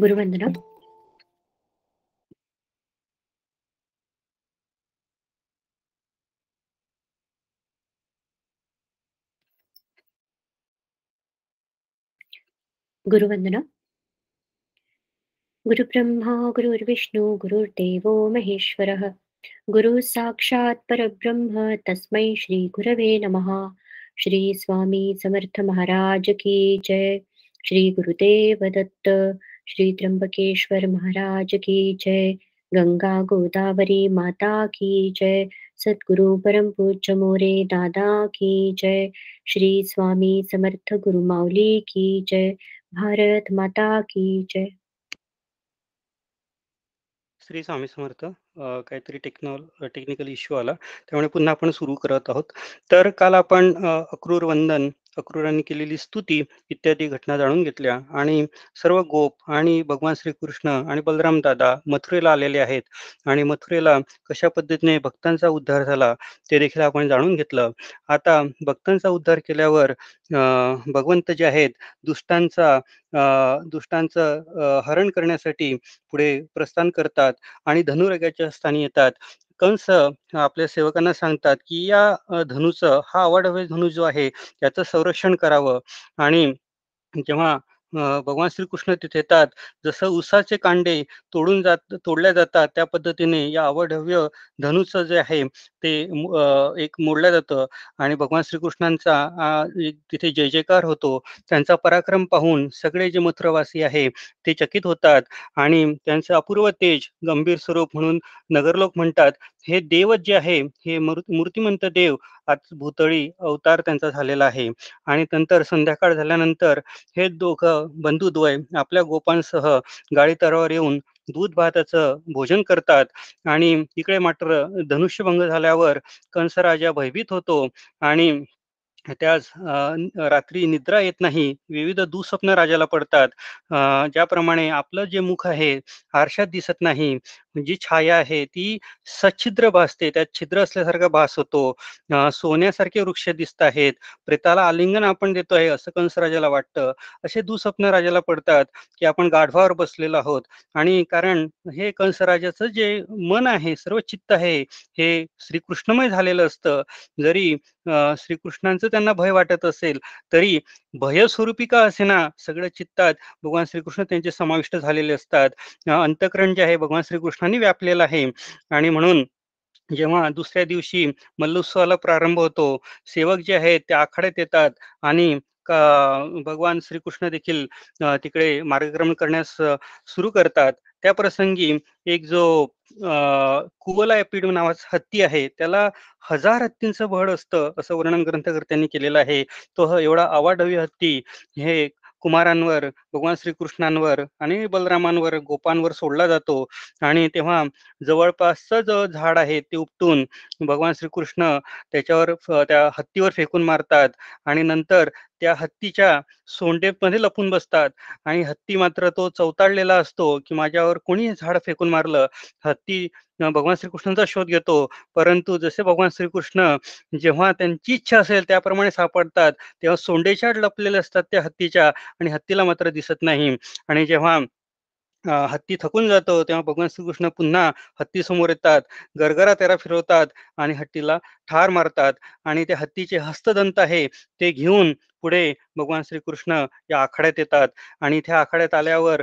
गुरुवंदना. गुरुवंदना. गुरुब्रह्मा गुरुर्विष्णू गुरुर्देवो महेश्वरः. गुरु साक्षात परब्रह्म तस्मै श्री गुरवे नमः. श्री स्वामी समर्थ महाराज की जय. श्री गुरुदेव दत्त. श्री त्र्यंबकेश्वर महाराज की जय गंगा गोदावरी माता की जय सद्गुरु परम पूज्य मोरे दादा की जय श्री स्वामी समर्थ गुरुमाऊली की जय भारत माता की जय. श्री स्वामी समर्थ काहीतरी टेक्नॉल टेक्निकल इश्यू आला त्यामुळे पुन्हा आपण सुरू करत आहोत. तर काल आपण अक्रूर वंदन अक्रूरांनी केलेली स्तुती इत्यादी घटना जाणून घेतल्या. आणि सर्व गोप आणि भगवान श्रीकृष्ण आणि बलराम दादा मथुरेला आलेले आहेत. आणि मथुरेला कशा पद्धतीने भक्तांचा उद्धार झाला ते देखील आपण जाणून घेतलं. आता भक्तांचा उद्धार केल्यावर भगवंत जे आहेत दुष्टांचा दुष्टांचं हरण करण्यासाठी पुढे प्रस्थान करतात आणि धनुर्गाच्या स्थानी येतात. कंस आपल्या सेवकांना सांगतात की या धनुचं हा अवाढव्य धनु जो आहे त्याचं संरक्षण करावं. आणि जेव्हा भगवान श्रीकृष्ण तिथे येतात. जसं उसाचे कांडे तोडून जात तोडल्या जातात त्या पद्धतीने या अवढव्य धनुचं जे आहे ते एक मोडलं जातं. आणि भगवान श्रीकृष्णांचा तिथे जय जयकार होतो. त्यांचा पराक्रम पाहून सगळे जे मथुरावासी आहे ते चकित होतात. आणि त्यांचं अपूर्व तेज गंभीर स्वरूप म्हणून नगरलोक म्हणतात हे देवच जे आहे हे मूर्तिमंत देव आज भूतळी अवतार त्यांचा झालेला आहे. आणि नंतर संध्याकाळ झाल्यानंतर हे दोघं बंधुद्वय आपल्या गोपांसह गाडी तरावर येऊन दूध भाताचं भोजन करतात. आणि इकडे मात्र धनुष्यभंग झाल्यावर कंसराजा भयभीत होतो. आणि त्यास रात्री निद्रा येत नाही विविध दुःस्वप्न राजाला पडतात. ज्याप्रमाणे आपलं जे मुख आहे आरशात दिसत नाही जी छाया आहे ती सच्छिद्र भासते. त्यात छिद्र असल्यासारखा भास होतो. सोन्यासारखे वृक्ष दिसत आहेत. प्रेताला आलिंगन आपण देतोय असं कंस राजाला वाटतं. असे दुःस्वप्न राजाला पडतात की आपण गाढवावर बसलेलो आहोत. आणि कारण हे कंस राजाचं जे मन आहे सर्व चित्त आहे हे श्रीकृष्णमय झालेलं असतं. जरी श्रीकृष्णांचं त्यांना भय वाटत असेल तरी भयस्वरूपी का असेना सगळं चित्तात? भगवान श्रीकृष्ण त्यांचे समाविष्ट झालेले असतात. अंतकरण अंतःकरण जे आहे भगवान श्रीकृष्णांनी व्यापलेलं आहे. आणि म्हणून जेव्हा दुसऱ्या दिवशी मल्लोत्सवाला प्रारंभ होतो सेवक जे आहेत ते आखाड्यात येतात आणि भगवान श्रीकृष्ण देखील तिकडे मार्गक्रमण करण्यास सुरू करतात. त्या प्रसंगी एक जो कुवला कुवलाय नावाचा हत्ती आहे त्याला हजार हत्तींचं बळ असतं असं वर्णन ग्रंथकर्त्यांनी केलेलं आहे. तो एवढा आवाढवी हत्ती हे कुमारांवर भगवान श्रीकृष्णांवर आणि बलरामांवर गोपांवर सोडला जातो. आणि तेव्हा जवळपासचं जो झाड आहे ते उपटून भगवान श्रीकृष्ण त्याच्यावर त्या हत्तीवर फेकून मारतात. आणि नंतर त्या हत्तीच्या सोंडेमध्ये लपून बसतात. आणि हत्ती मात्र तो चवताळलेला असतो की माझ्यावर कोणी झाड फेकून मारलं. हत्ती भगवान श्रीकृष्णांचा शोध घेतो. परंतु जसे भगवान श्रीकृष्ण जेव्हा त्यांची इच्छा असेल त्याप्रमाणे सापडतात तेव्हा सोंडेच्या लपलेले असतात त्या हत्तीच्या आणि हत्तीला मात्र दिसत नाही. आणि जेव्हा हत्ती थकून जातो तेव्हा भगवान श्रीकृष्ण पुन्हा हत्तीसमोर येतात गरगरा तेरा फिरवतात आणि हत्तीला ठार मारतात आणि ते हत्तीचे हस्तदंत आहे ते घेऊन पुढे भगवान श्रीकृष्ण या आखाड्यात येतात आणि त्या आखाड्यात आल्यावर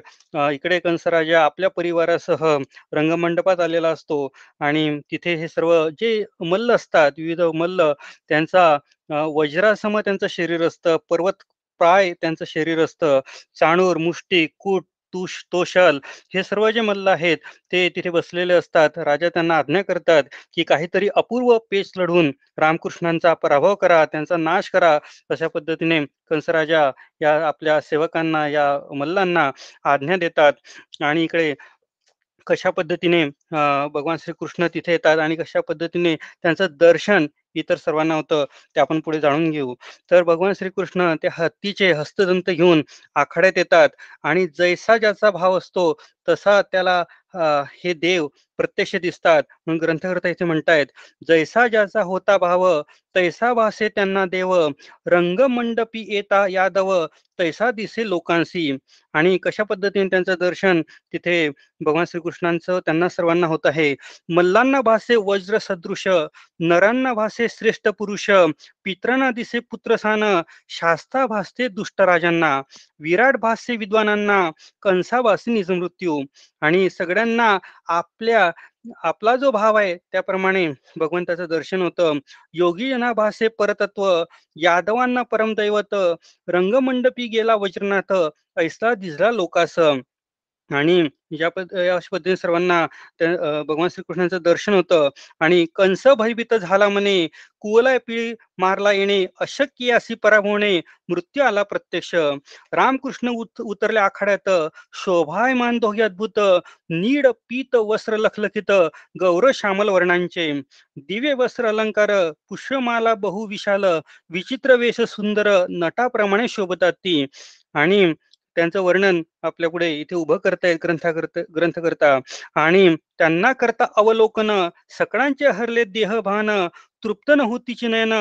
इकडे कंसराजा आपल्या परिवारासह रंगमंडपात आलेला असतो आणि तिथे हे सर्व जे मल्ल असतात विविध मल्ल त्यांचा वज्रासम त्यांचं शरीर असतं पर्वत प्राय त्यांचं शरीर असतं चाणूर मुष्टी कूट तुष तोशल हे सर्व जे मल्ल आहेत ते तिथे बसलेले असतात. राजा त्यांना आज्ञा करतात की काहीतरी अपूर्व पेच लढून रामकृष्णांचा पराभव करा त्यांचा नाश करा अशा पद्धतीने कंसराजा या आपल्या सेवकांना या मल्लांना आज्ञा देतात. आणि इकडे कशा पद्धतीने अ, भगवान श्रीकृष्ण तिथे येतात आणि कशा पद्धतीने त्यांचं दर्शन इतर सर्वांना होतं ते आपण पुढे जाणून घेऊ. तर भगवान श्रीकृष्ण त्या हत्तीचे हस्तदंत घेऊन आखाड्यात येतात आणि जैसा ज्याचा भाव असतो तसा त्याला हे देव प्रत्यक्ष दिसतात. म्हणून ग्रंथकर्ता इथे म्हणतायत जैसा ज्याचा होता भाव तैसा भासे त्यांना देव रंगमंडपी येता यादव तैसा दिसे लोकांसी. आणि कशा पद्धतीने त्यांचं दर्शन तिथे भगवान श्रीकृष्णांचं त्यांना सर्वांना होत आहे. मल्लांना भासे वज्र सदृश नरांना भासे श्रेष्ठ पुरुष पित्रांना दिसे पुत्रसान शास्ता भासते दुष्टराजांना विराट भास्य विद्वानांना कंसा भासे निजमृत्यू आणि सगळ्यांना आपल्या आपला जो भाव आहे त्याप्रमाणे भगवंताचं दर्शन होतं. योगी जना भासे परतत्व यादवांना परमदैवत रंगमंडपी गेला वज्रनाथ ऐसा दिसला लोकास. आणि या पद या पद्धतीने सर्वांना भगवान श्रीकृष्णांचं दर्शन होतं आणि कंस भयभीत झाला म्हणे कुवला पिळी मारला येणे अशक्य अशी पराभवणे मृत्यू आला प्रत्यक्ष. रामकृष्ण उत उतरल्या आखाड्यात शोभायमान दोघे अद्भुत नीड पीत वस्त्र लखलखित गौर श्यामल वर्णांचे. दिव्य वस्त्र अलंकार पुष्पमाला बहुविशाल विचित्र वेश सुंदर नटाप्रमाणे शोभतात ती. आणि त्यांचं वर्णन आपल्या पुढे इथे उभं करतायत ग्रंथा करता ग्रंथ करता आणि त्यांना करता अवलोकन सकळांचे हरले देहभान तृप्त न होतीची नयन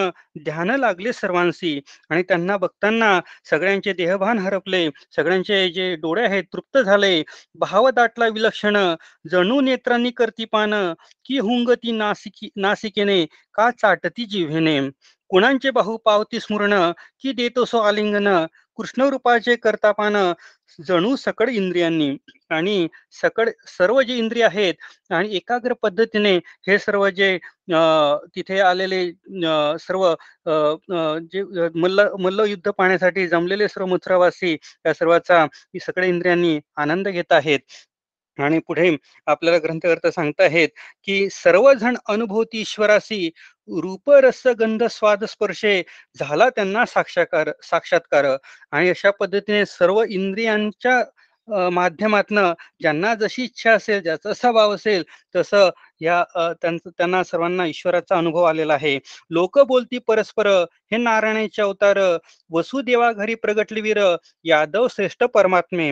ध्यान लागले सर्वांशी. आणि त्यांना बघताना सगळ्यांचे देहभान हरपले सगळ्यांचे जे डोळे आहेत तृप्त झाले. भाव दाटला विलक्षण जणू नेत्रांनी करती पान की हुंगती नासिकी नासिकेने का चाटती जिव्हेने कुणांचे बाहू पावती स्मरण की देतो सो आलिंगन कृष्णरूपाचे करता पान जणू सकळ इंद्रियांनी आणि सकळ सर्व जे इंद्रिय आहेत आणि एकाग्र पद्धतीने हे सर्व जे तिथे आलेले सर्व जे मल्ल मल्ल युद्ध पाहण्यासाठी जमलेले सर्व मथुरावासी या सर्वाचा सगळ्या इंद्रियांनी आनंद घेत आहेत. आणि पुढे आपल्याला ग्रंथकर्ता सांगताहेत की सर्वजण अनुभवती ईश्वरासी रूप रस गंध स्वाद स्पर्शे झाला त्यांना साक्षाकार साक्षात्कार. आणि अशा पद्धतीने सर्व इंद्रियांच्या माध्यमातनं ज्यांना जशी इच्छा असेल ज्याचा जसा भाव असेल तसं या त्यांचं त्यांना सर्वांना ईश्वराचा अनुभव आलेला आहे. लोक बोलती परस्पर हे नारायणाचे अवतार वसुदेवा घरी प्रगटले वीर यादव श्रेष्ठ परमात्मे.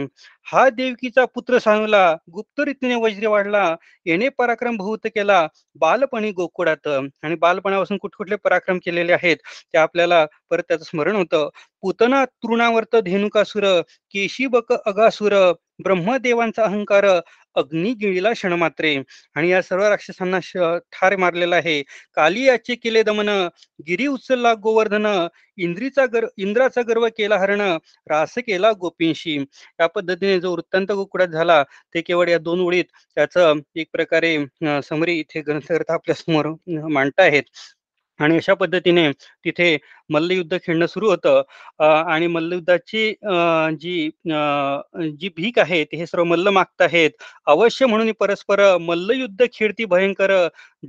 हा देवकीचा पुत्र सांगला गुप्त रीतीने वज्र वाढला येणे पराक्रम भूत केला बालपणी गोकुळात. आणि बालपणापासून कुठकुठले पराक्रम केलेले आहेत ते आपल्याला परत त्याचं स्मरण होतं. पुतना तृणावर्त धेनुकासुर केशी बक अगासुर ब्रह्मदेवांचा अहंकार अग्निगिळीला क्षणमात्रे. आणि या सर्व राक्षसांना ठार मारलेला आहे. कालियाचे केले दमन गिरी उचलला गोवर्धन इंद्रीचा गर इंद्राचा गर्व केला हरण रास केला गोपींशी. या पद्धतीने जो वृत्तांत गोकुळात झाला ते केवळ या दोन ओळीत त्याचं एक प्रकारे समरी इथे ग्रंथकर्ता आपल्यासमोर मांडताहेत. आणि अशा पद्धतीने तिथे मल्लयुद्ध खेळणं सुरू होतं. आणि मल्लयुद्धाची जी जी भीक आहे हे सर्व मल्ल मागताहेत अवश्य म्हणून परस्पर मल्लयुद्ध खेळती भयंकर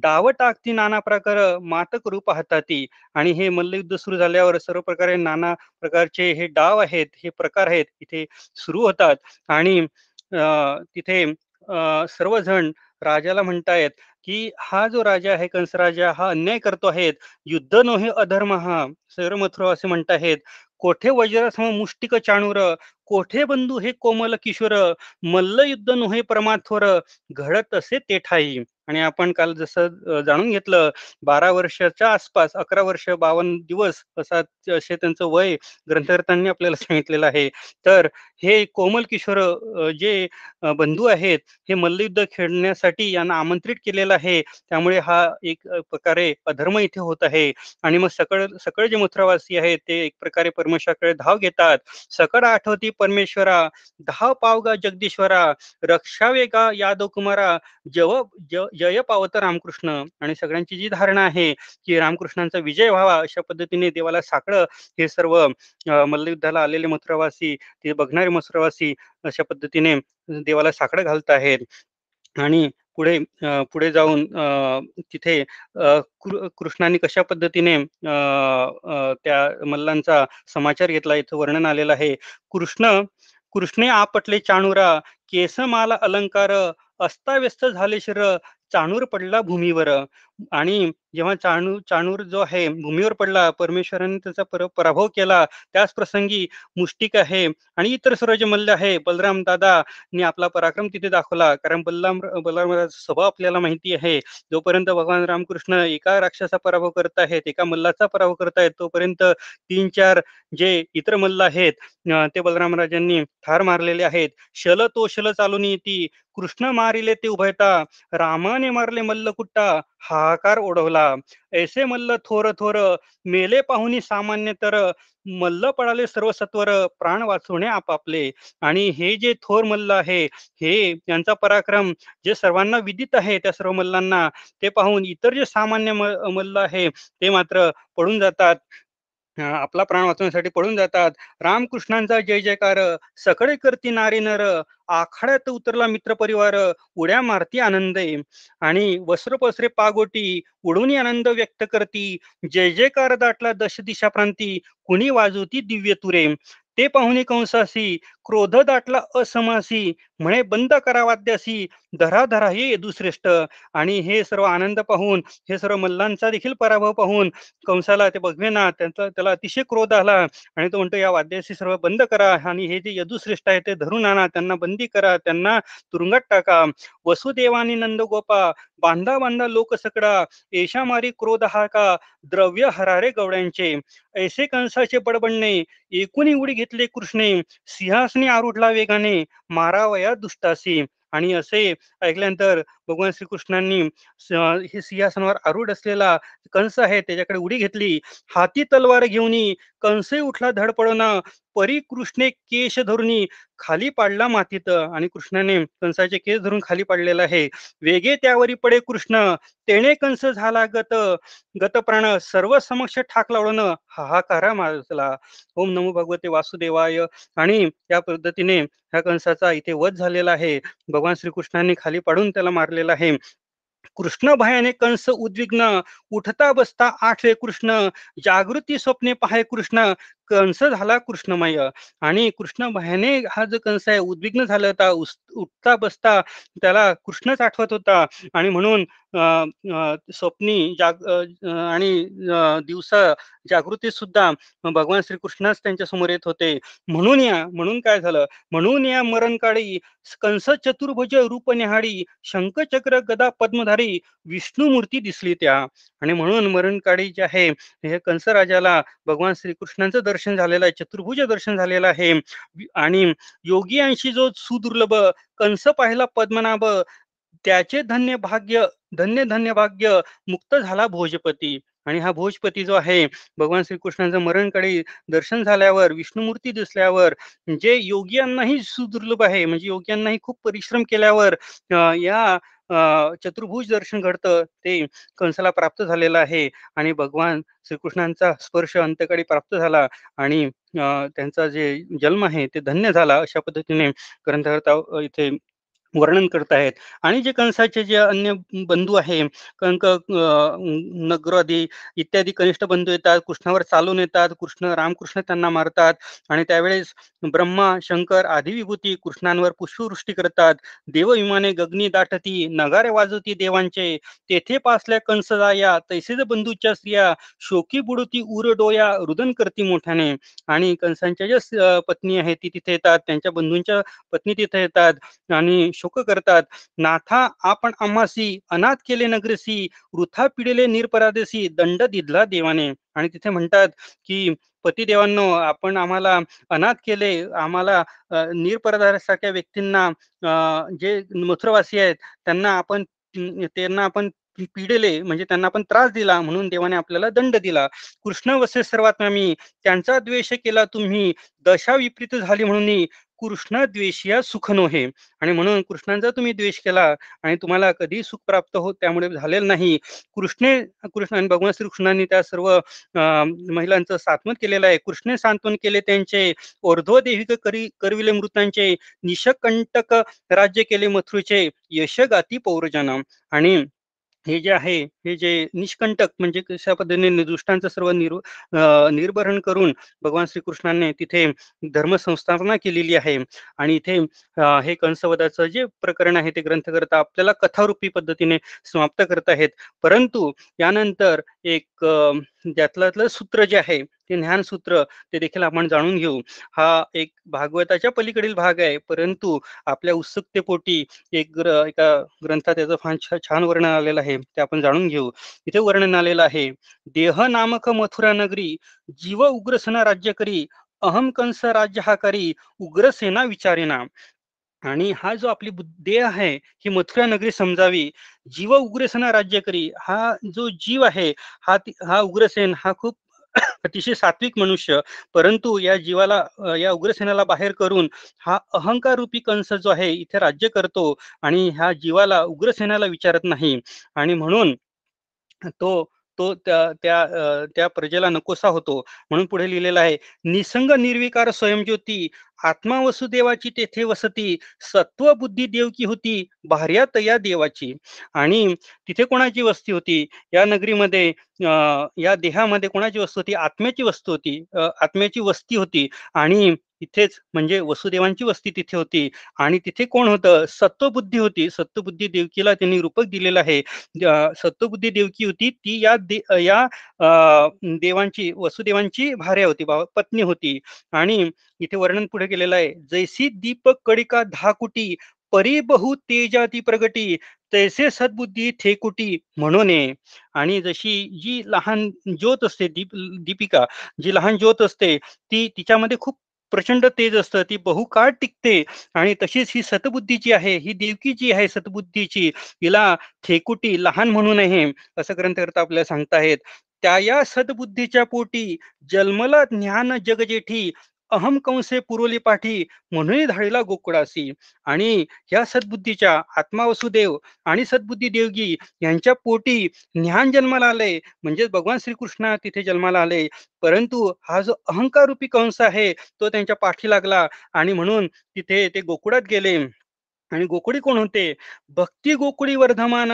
डाव टाकती नाना प्रकार मातक रूप पाहता ती. आणि हे मल्लयुद्ध सुरू झाल्यावर सर्व प्रकारे नाना प्रकारचे हे डाव आहेत हे प्रकार आहेत इथे सुरू होतात. आणि तिथे सर्वजण राजाला म्हणतायत की हा जो राजा आहे कंसराजा हा अन्याय करतो आहेत. युद्ध नोहे अधर्म हा. मथुरा असे म्हणताहेत कोठे वज्रसम मुष्टिक चाणूर? कोठे बंधू हे कोमल किशोर? मल्ल युद्ध नोहे प्रमाथोर घडत असे ते ठाई. आणि आपण काल जसं जाणून घेतलं बारा वर्षाच्या आसपास अकरा वर्ष बावन्न दिवस असा असे त्यांचं वय ग्रंथकर्त्यांनी आपल्याला सांगितलेलं आहे. तर हे कोमल किशोर जे बंधू आहेत हे मल्लयुद्ध खेळण्यासाठी यांना आमंत्रित केलेलं आहे. त्यामुळे हा एक प्रकारे अधर्म इथे होत आहे. आणि मग सकळ सकळ जे मथुरावासी आहेत ते एक प्रकारे परमेश्वराकडे धाव घेतात. सकळ आठवती परमेश्वरा धाव पावगा जगदीश्वरा रक्षावेगा यादव कुमारा जव जय पावत रामकृष्ण. आणि सगळ्यांची जी धारणा आहे की रामकृष्णांचा विजय व्हावा अशा पद्धतीने देवाला साकडं हे सर्व मल्लयुद्धाला आलेले मथुरावासी ते बघणारे मथुरावासी अशा पद्धतीने देवाला साकडं घालत आहेत. आणि पुढे पुढे जाऊन तिथे कृष्णाने कशा पद्धतीने त्या मल्लांचा समाचार घेतला इथं वर्णन आलेलं आहे. कृष्ण कृष्णे आपटले चाणुरा केसमाला अलंकार अस्ताव्यस्त झाले शिर चाणूर पडला भूमीवर. आणि जेव्हा चाणूर चाणूर जो आहे भूमीवर पडला परमेश्वराने त्याचा पर पराभव केला त्याच प्रसंगी मुष्टिक आहे आणि इतर सर्व जे मल्ल आहे बलराम दादानी आपला पराक्रम तिथे दाखवला. कारण बलराम बलराम स्वभाव आपल्याला माहिती आहे. जोपर्यंत भगवान रामकृष्ण एका राक्षसा पराभव करत आहेत एका मल्लाचा पराभव करतायत तोपर्यंत तीन चार जे इतर मल्ल आहेत ते बलराम राजांनी ठार मारलेले आहेत. शल तो शल चालून येती. कृष्ण मारिले ते उभयता. रामाने मारले मल्ल कुट्टा हाकार ओढवला. ऐसे मल्ल थोर थोर मेले पाहुनी सामान्य तर मल्ल पडाले सर्व सत्वर प्राण वाचवणे आपापले. आणि हे जे थोर मल्ल आहे हे यांचा पराक्रम जे सर्वांना विदित आहे त्या सर्व मल्लांना ते पाहून इतर जे सामान्य मल्ल आहे ते मात्र पडून जातात. आपला प्राण वाचवण्यासाठी पळून जातात. रामकृष्णांचा जय जयकार सकळे करती नारी नर आखाड्यात उतरला मित्र परिवार उड्या मारती आनंद. आणि वस्त्र पसरे पागोटी उडून आनंद व्यक्त करती. जय जयकार दाटला दश दिशा प्रांती कुणी वाजवती दिव्य तुरे. ते पाहुणे कंसासी क्रोध दाटला असमासी. म्हणे बंद करा वाद्यासी धरा धरा हे यदुश्रेष्ठ आणि हे सर्व आनंद पाहून हे सर्व मल्लांचा देखील पराभव पाहून कंसाला ते बघवेना त्यांचा त्याला अतिशय क्रोध आला. आणि तो म्हणतो या वाद्याशी सर्व बंद करा आणि हे जे यदुश्रेष्ठ आहे ते धरून आणा त्यांना बंदी करा त्यांना तुरुंगात टाका. वसुदेवानी नंद गोपा बांधा बांधा लोक सकडा एशा मारी क्रोध हा का द्रव्य हरारे गवड्यांचे. ऐसे कंसाचे बडबडणे एकूण उडी घेतले कृष्णे सिंहासनी आरुढला वेगाने मारावया दुष्टासी आणि असे ऐकल्यानंतर भगवान श्रीकृष्णांनी हे सिंहासनावर आरूढ असलेला कंस आहे त्याच्याकडे उडी घेतली. हाती तलवार घेऊन कंसे उठला धडपडना. परी कृष्णे केश धरुनी खाली पाडला मातीत आणि कृष्णाने कंसाचे केस धरून खाली पाडलेला आहे. वेगे त्यावरी पडे कृष्ण तेने कंस झाला गत गत प्राण सर्व समक्ष ठाक लावून हाहाकारा मारला ओम नमो भगवते वासुदेवाय. आणि या पद्धतीने ह्या कंसाचा इथे वध झालेला आहे. भगवान श्रीकृष्णांनी खाली पाडून त्याला मारलेला आहे. कृष्ण भयाने कंस उद्विग्न उठता बसता आठवे कृष्ण जागृती स्वप्ने पाहे कृष्ण कंस झाला कृष्णमय. आणि कृष्णमयाने हा जो कंस आहे उद्विग्न झाला होता उठता बसता त्याला कृष्णच आठवत होता. आणि म्हणून स्वप्नी जाग आणि दिवसा जागृती सुद्धा भगवान श्रीकृष्णच त्यांच्यासमोर येत होते. म्हणून या म्हणून काय झालं? म्हणून या मरण काळी कंस चतुर्भुज रूप निहाडी शंखचक्र गदा पद्मधारी विष्णू मूर्ती दिसली त्या. आणि म्हणून मरण काळी जे आहे हे कंस राजाला भगवान श्रीकृष्णांचं दर्शन झालेलं आहे चतुर्भुज दर्शन झालेलं आहे. आणि योगियांशी जो सुदुर्लभ कंस पाहिला पद्मनाभ त्याचे धन्य भाग्य धन्य धन्य भाग्य मुक्त झाला भोजपती. आणि हा भोजपती जो आहे भगवान श्रीकृष्णांचं मरणकडे दर्शन झाल्यावर विष्णुमूर्ती दिसल्यावर जे योगियांनाही सुदुर्लभ आहे म्हणजे योगियांनाही खूप परिश्रम केल्यावर या चतुर्भुज दर्शन घडतं ते कंसाला प्राप्त झालेलं आहे आणि भगवान श्रीकृष्णांचा स्पर्श अंत्यकाळी प्राप्त झाला आणि त्यांचा जे जन्म आहे ते धन्य झाला अशा पद्धतीने ग्रंथकर्ता इथे वर्णन करत आहेत. आणि जे कंसाचे जे अन्य बंधू आहे कंक नगरादी इत्यादी कनिष्ठ बंधू येतात कृष्णावर चालून येतात कृष्ण रामकृष्ण त्यांना मारतात आणि त्यावेळेस ब्रह्मा शंकर आदी विभूती कृष्णांवर पुष्पवृष्टी करतात. देवविमाने गगनी दाटती नगारे वाजवती देवांचे. तेथे पासल्या कंस जाया तैसेच बंधूच्या स्त्रिया शोकी बुडुती उर डोया रुदन करती मोठ्याने. आणि कंसांच्या ज्या पत्नी आहेत ती तिथे येतात. त्यांच्या बंधूंच्या पत्नी तिथे येतात. आणि शोक करतात. नाथा आपण आम्हासी अनाथ केले नगरसी वृथा पिढेले निरपराधेसी दंड दिधला देवाने. आणि तिथे म्हणतात की पतिदेवांनो आपण आम्हाला अनाथ केले आम्हाला निरपराधासारख्या व्यक्तींना जे मथुरवासी आहेत त्यांना आपण त्यांना आपण पिडले म्हणजे त्यांना पण त्रास दिला म्हणून देवाने आपल्याला दंड दिला. कृष्ण वसे सर्वात मी त्यांचा द्वेष केला तुम्ही दशा विपरीत झाली म्हणून कृष्ण द्वेषिया सुख नोहे. आणि म्हणून कृष्णांचा तुम्ही द्वेष केला आणि तुम्हाला कधी सुख प्राप्त होत त्यामुळे झालेलं नाही. कृष्णे कृष्ण आणि भगवान श्रीकृष्णांनी त्या सर्व महिलांचं सांत्वन केलेलं आहे. कृष्णे सांत्वन केले त्यांचे. ओर्ध्व देविक करी करविले मृतांचे. निशकंटक राज्य केले मथुरेचे. यशगाती पौरजन आणि हे जे आहे हे जे निष्कंटक म्हणजे कशा पद्धतीने दुष्टांचं सर्व निर निर्भरण करून भगवान श्रीकृष्णाने तिथे धर्मसंस्थापना केलेली आहे. आणि इथे हे कंसवधाचं जे प्रकरण आहे ते ग्रंथकर्ता आपल्याला कथारूपी पद्धतीने समाप्त करत आहेत. परंतु यानंतर एक ज्यातलं सूत्र जे आहे ते ज्ञान सूत्र ते देखील आपण जाणून घेऊ. हा एक भागवताच्या पलीकडील भाग आहे परंतु आपल्या उत्सुकतेपोटी एक ग्र एका ग्रंथात त्याचं फार छान वर्णन आलेलं आहे ते आपण जाणून घेऊ. इथे वर्णन आलेलं आहे देह नामक मथुरा नगरी जीव उग्रसेना राज्य करी अहम कंस राज्य हा करी उग्रसेना विचारेना. आणि हा जो आपली बुद्ध- देह आहे ही मथुरा नगरी समजावी. जीव उग्रसेना राज्य करी. हा जो जीव आहे हा हा उग्रसेन हा खूप अतिशय सात्विक मनुष्य. परंतु या जीवाला या उग्रसेनाला बाहेर करून हा अहंकार रूपी कंस जो आहे इथे राज्य करतो आणि ह्या जीवाला उग्रसेनाला विचारत नाही. आणि म्हणून तो तो त्या त्या त्या प्रजेला नकोसा होतो म्हणून पुढे लिहिलेला आहे निसंग निर्विकार स्वयंज्योती आत्मा वसुदेवाची तेथे वसती सत्व बुद्धी देवकी होती भार्यात या देवाची. आणि तिथे कोणाची वस्ती होती? या नगरीमध्ये या देहामध्ये कोणाची वस्तू होती? आत्म्याची वस्तू होती आत्म्याची वस्ती होती. आणि तिथेच म्हणजे वसुदेवांची वस्ती तिथे होती. आणि तिथे कोण होतं? सत्वबुद्धी होती. सत्वबुद्धी देवकीला त्यांनी रूपक दिलेलं आहे. सत्वबुद्धी देवकी होती. ती या दे या देवांची वसुदेवांची भार्या होती पत्नी होती. आणि इथे वर्णन पुढे केलेलं आहे. जैसी दीपक कडिका दहा कुटी परी बहु तेजाती प्रगटी तैसे सद्बुद्धी थेकुटी म्हणून. आणि जशी जी लहान ज्योत असते दीप दीपिका जी लहान ज्योत असते ती तिच्यामध्ये खूप प्रचंड तेज असतं ती बहुकाळ टिकते आणि तशीच ही सतबुद्धी जी आहे ही देवकी जी आहे सतबुद्धीची हिला थेकुटी लहान म्हणू नये असं ग्रंथकर्ता आपल्याला सांगताहेत. त्या या सद्बुद्धीच्या पोटी जन्मला ज्ञान जगजेठी अहम कंसे पुरवली पाठी म्हणूनही धाडीला गोकुळासी आणि या सद्बुद्धीच्या आत्मा वसुदेव आणि सद्बुद्धी देवगी यांच्या पोटी ज्ञान जन्माला आले. म्हणजेच भगवान श्रीकृष्ण तिथे जन्माला आले. परंतु हा जो अहंकार रूपी कंस आहे तो त्यांच्या पाठी लागला आणि म्हणून तिथे ते गोकुळात गेले. आणि गोकुळी कोण होते? भक्ती गोकुळी वर्धमान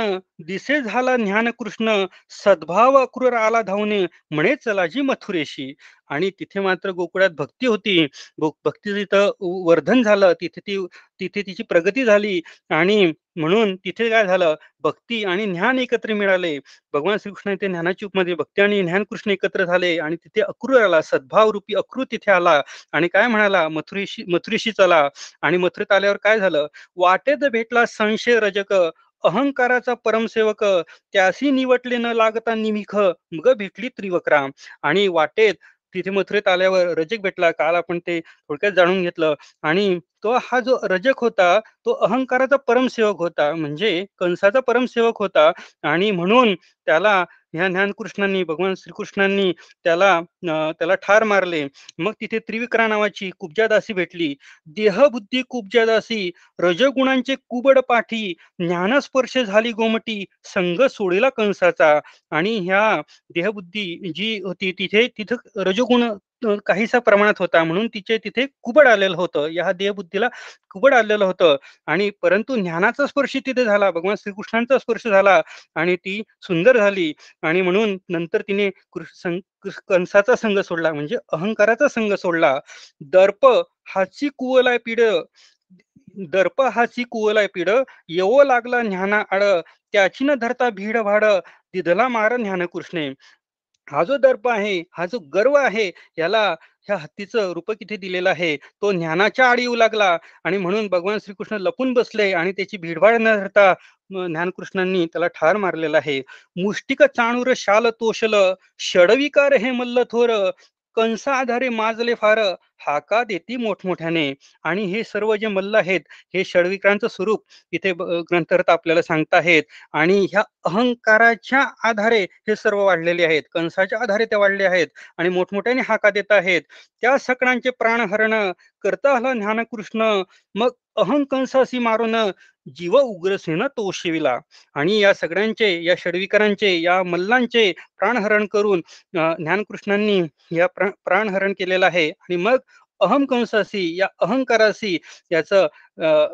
दिसे झाला ज्ञान कृष्ण सद्भाव अक्रूर आला धावणे म्हणे चलाजी मथुरेशी. आणि तिथे मात्र गोकुळात भक्ती होती. भक्ती तिथं वर्धन झालं. तिथे ती तिथे तिची प्रगती झाली. आणि म्हणून तिथे काय झालं? भक्ती आणि ज्ञान एकत्र मिळाले. भगवान श्रीकृष्ण इथे ज्ञानाची उपमध्ये भक्ती आणि ज्ञान कृष्ण एकत्र झाले. आणि तिथे अक्रूर आला. सद्भाव रूपी अक्रूर तिथे आला. आणि काय म्हणाला? मथुरीशी मथुरीशी चला. आणि मथुरीत आल्यावर काय झालं? वाटेत भेटला संशय रजक. अहंकाराचा परमसेवक. त्यासी निवटले न लागता निमिख. मग भेटली त्रिवक्राम. आणि वाटेत तिथे मथुरेत आल्यावर रजक भेटला. काल आपण ते थोडक्यात जाणून घेतलं. आणि तो हा जो रजक होता तो अहंकाराचा परमसेवक होता. म्हणजे कंसाचा परमसेवक होता. आणि म्हणून त्याला ह्या ज्ञानकृष्णांनी भगवान श्रीकृष्णांनी त्याला त्याला ठार मारले. मग तिथे त्रिविक्रा नावाची कुब्जादासी भेटली. देहबुद्धी कुब्जादासी रजगुणांचे कुबड पाठी ज्ञानस्पर्श झाली गोमटी संघ सोडीला कंसाचा. आणि ह्या देहबुद्धी जी होती तिथे तिथं रजगुण काहीसा प्रमाणात होता म्हणून तिचे तिथे कुबड आलेलं होतं. या देहबुद्धीला कुबड आलेलं होतं. आणि परंतु ज्ञानाचा स्पर्श तिथे झाला. भगवान श्रीकृष्णांचा स्पर्श झाला आणि ती सुंदर झाली. आणि म्हणून नंतर तिने कंसाचा संघ सोडला. म्हणजे अहंकाराचा संघ सोडला. दर्प हाची कुवलाय पिढ. दर्प हाची कुवलाय पिढ. येवो लागला ज्ञाना आड त्याची न धरता भीड भाड दिधला मार ज्ञानकृष्णे. हा जो दर्प आहे हा जो गर्व आहे याला ह्या हत्तीचं रूप किती दिलेलं आहे? तो ज्ञानाच्या आड येऊ लागला आणि म्हणून भगवान श्रीकृष्ण लपून बसले आणि त्याची भीडभाड न धरता ज्ञानकृष्णांनी त्याला ठार मारलेला आहे. मुष्टिक चाणूर शाल तोषल षडविकार हे मल्ल थोर कंसा आधारे माजले फार हाका देती मोठमोठ्याने. आणि हे सर्व जे मल्ल आहेत हे षडविक्रांचं स्वरूप इथे ब- आपल्याला सांगताहेत. आणि ह्या अहंकाराच्या आधारे हे सर्व वाढलेले आहेत. कंसाच्या आधारे ते वाढले आहेत. आणि मोठमोठ्याने हाका देत आहेत. त्या सकळांचे प्राणहरण करता आलं ज्ञानकृष्ण. मग अहंकंसासी मारून जीव उग्रसेन शिविला आणि या सगळ्यांचे या षडविकारांचे या मल्लांचे प्राणहरण करून ज्ञानकृष्णांनी या प्राणहरण केलेलं आहे. आणि मग अहंकंसासी या अहंकारासी याचा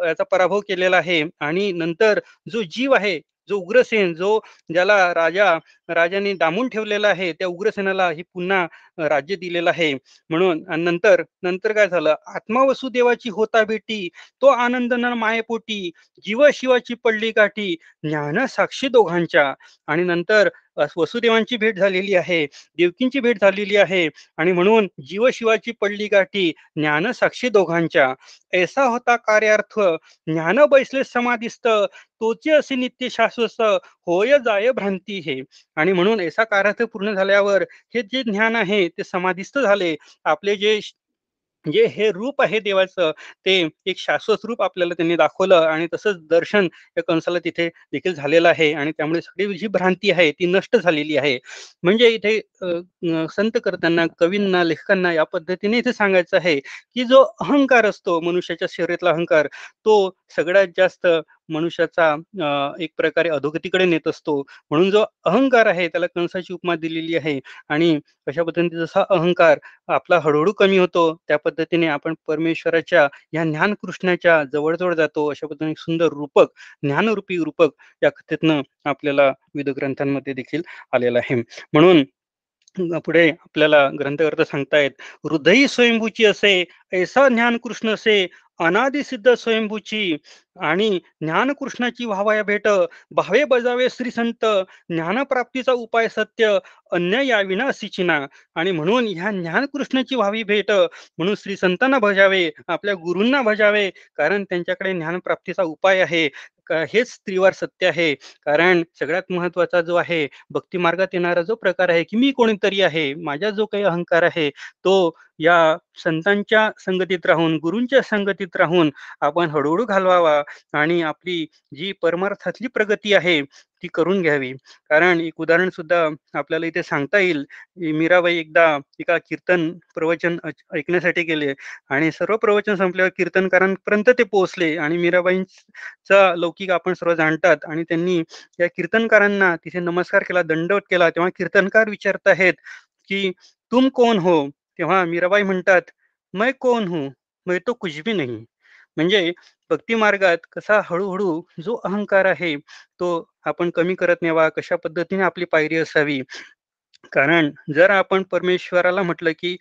याचा पराभव केलेला आहे. आणि नंतर जो जीव आहे जो उग्रसेन जो ज्याला राजा राजाने दामून ठेवलेला आहे त्या उग्रसेनाला ही पुन्हा राज्य दिलेलं आहे. म्हणून नंतर नंतर काय झालं? आत्मा वसुदेवाची होता भेटी तो आनंद न मायेपोटी जीव शिवाची पडली काठी ज्ञान साक्षी दोघांच्या. आणि नंतर वसुदेवांची भेट झालेली आहे देवकींची भेट झालेली आहे आणि म्हणून जीवशिवाची पडली गाठी ज्ञान साक्षी दोघांच्या. ऐसा होता कार्यार्थ ज्ञान बैसले समाधिस्त तोचे असे नित्य शाश्वत होय जाय भ्रांती हे. आणि म्हणून ऐसा कार्यार्थ पूर्ण झाल्यावर हे जे ज्ञान आहे ते समाधिस्त झाले. आपले जे जे हे रूप आहे देवाचं ते एक शाश्वत रूप आपल्याला त्यांनी दाखवलं आणि तसंच दर्शन या कंसाला तिथे देखील झालेलं आहे आणि त्यामुळे सगळी जी भ्रांती आहे ती नष्ट झालेली आहे. म्हणजे इथे संत करताना कवींना लेखकांना या पद्धतीने इथे सांगायचं आहे की जो अहंकार असतो मनुष्याच्या शरीरातला अहंकार तो सगळ्यात जास्त मनुष्याचा एक प्रकारे अधोगतीकडे नेत असतो. म्हणून जो अहंकार आहे त्याला कंसाची उपमा दिलेली आहे. आणि अशा पद्धतीने जसा अहंकार आपला हळूहळू कमी होतो त्या पद्धतीने आपण परमेश्वराच्या या ज्ञान कृष्णाच्या जवळजवळ जातो. अशा पद्धतीने सुंदर रूपक ज्ञानरूपी रूपक या कथेतनं आपल्याला विविध ग्रंथांमध्ये देखील आलेला आहे. म्हणून पुढे आपल्याला ग्रंथकर्ता सांगतायत हृदयी स्वयंभूची असे ऐसा ज्ञान कृष्ण असे अनादि सिद्ध स्वयंभूची आणि ज्ञानकृष्णाची व्हावया भेट भावे बजावे श्री संत ज्ञानप्राप्तीचा उपाय सत्य अन्य या विनाशिचिना आणि म्हणून ह्या ज्ञानकृष्णाची व्हावी भेट म्हणून श्री संतांना भजावे आपल्या गुरूंना भजावे कारण त्यांच्याकडे ज्ञानप्राप्तीचा उपाय आहे. हेच स्त्रीवार सत्य आहे. कारण सगळ्यात महत्त्वाचा जो आहे भक्ती मार्गात येणारा जो प्रकार आहे की मी कोणीतरी आहे माझा जो काही अहंकार आहे तो या संतांच्या संगतीत राहून गुरूंच्या संगतीत राहून आपण हळूहळू घालवावा आणि आपली जी परमार्थातली प्रगती आहे ती करून घ्यावी. कारण एक उदाहरण सुद्धा आपल्याला इथे सांगता येईल. मीराबाई एकदा एका कीर्तन प्रवचन ऐकण्यासाठी गेले आणि सर्व प्रवचन संपल्यावर कीर्तनकारांपर्यंत ते पोहोचले आणि मीराबाईंचा लौकिक आपण सर्व जाणतात आणि त्यांनी या कीर्तनकारांना तिथे नमस्कार केला दंडवत केला. तेव्हा कीर्तनकार विचारत आहेत की तुम कोण हो? तेव्हा मीराबाई म्हणतात मै कोण हूं? मै तो कुछ भी नाही. म्हणजे भक्ती मार्गात कसा हळूहळू जो अहंकार आहे तो आपण कमी करत नेवा कशा पद्धतीने आपली पायरी असावी? कारण जर आपण परमेश्वराला म्हटलं की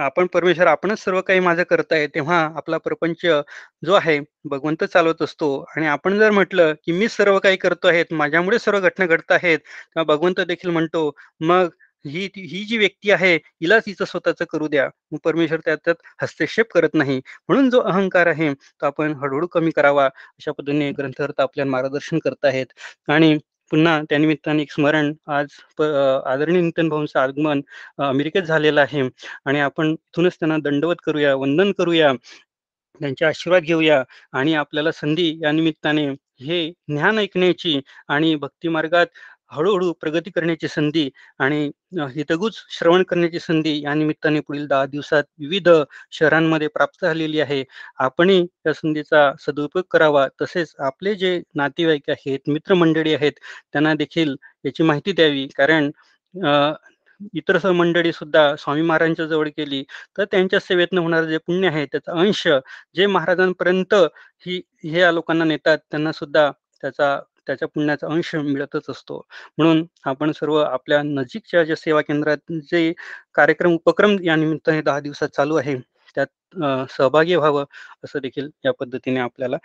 आपण परमेश्वर आपणच सर्व काही माझं करताय तेव्हा आपला प्रपंच जो आहे भगवंत चालवत असतो. आणि आपण जर म्हटलं की मी सर्व काही करतो आहेत माझ्यामुळे सर्व घटना घडत आहेत तेव्हा भगवंत देखील म्हणतो मग ही ही जी व्यक्ती आहे हिलाच तिचं स्वतःच करू द्या. मग परमेश्वर त्यात हस्तक्षेप करत नाही. म्हणून जो अहंकार आहे तो आपण हळूहळू कमी करावा. अशा पद्धतीने ग्रंथकर्ता आपल्याला मार्गदर्शन करत आहेत. आणि पुन्हा त्यानिमित्ताने एक स्मरण. आज आदरणीय नितन भाऊंचं आगमन अमेरिकेत झालेलं आहे. आणि आपण इथूनच त्यांना दंडवत करूया वंदन करूया. त्यांचे आशीर्वाद घेऊया. आणि आपल्याला संधी या निमित्ताने हे ज्ञान ऐकण्याची आणि भक्ती मार्गात हळूहळू प्रगती करण्याची संधी आणि हितगुज श्रवण करण्याची संधी या निमित्ताने पुढील दहा दिवसात विविध शहरांमध्ये प्राप्त झालेली आहे. आपणही या संधीचा सदुपयोग करावा. तसेच आपले जे नातेवाईक आहेत मित्रमंडळी आहेत त्यांना देखील याची माहिती द्यावी. कारण इतर मंडळी सुद्धा स्वामी महाराजांच्या जवळ केली तर त्यांच्या सेवेतनं होणारं जे पुण्य आहे त्याचा अंश जे महाराजांपर्यंत ही हे या लोकांना नेतात त्यांना सुद्धा त्याचा त्याच्या पुण्याचा अंश मिळतच असतो. म्हणून आपण सर्व आपल्या नजीकच्या ज्या सेवा केंद्रात जे कार्यक्रम उपक्रम या निमित्ताने दहा दिवसात चालू आहे त्यात सहभागी व्हावं असं देखील या पद्धतीने आपल्याला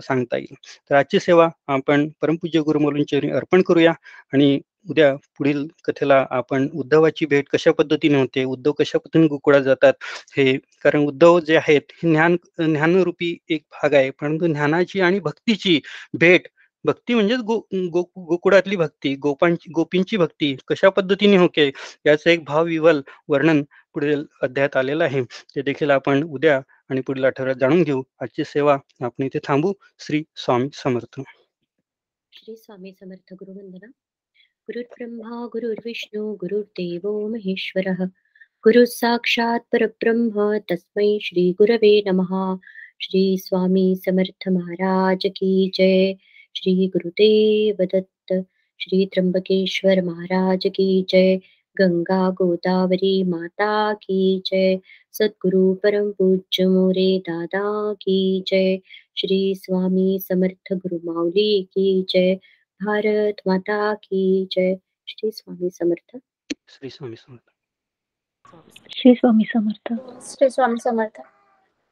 सांगता येईल. तर आजची सेवा आपण परमपूज्य गुरुमौलींच्या अर्पण करूया आणि उद्या पुढील कथेला आपण उद्धवाची भेट कशा पद्धतीने होते उद्धव कशा पद्धतीने गोकुळात जातात हे कारण उद्धव जे आहेत हे ज्ञान ज्ञानरूपी एक भाग आहे परंतु ज्ञानाची आणि भक्तीची भेट भक्ती म्हणजेच गो गो गोकुळातली भक्ती गोपांची गोपींची भक्ती कशा पद्धतीने होते याचं एक भावविवल वर्णन पुढील अध्यायात आलेलं आहे. ते देखील आपण उद्या आणि पुढील आठवड्यात जाणून घेऊ. आजची सेवा आपण इथे थांबू. श्री स्वामी समर्थ. श्री स्वामी समर्थ गुरुवंदना. गुरुर्ब्रह्मा गुरुर्विष्णू गुरुर्देव महेश्वरः. गुरु साक्षात परब्रह्म तस्मै श्री गुरवे नमः. श्री स्वामी समर्थ महाराज की जय. श्री गुरुदेव दत्त श्री त्र्यंबकेश्वर महाराज की जय गंगा गोदावरी माता की जय सद्गुरु परम पूज्य मोरे दादा की जय श्री स्वामी समर्थ गुरु माऊली की जय भारत माता की जय श्री स्वामी समर्थ। श्री स्वामी समर्थ। श्री स्वामी समर्थ। श्री स्वामी समर्थ।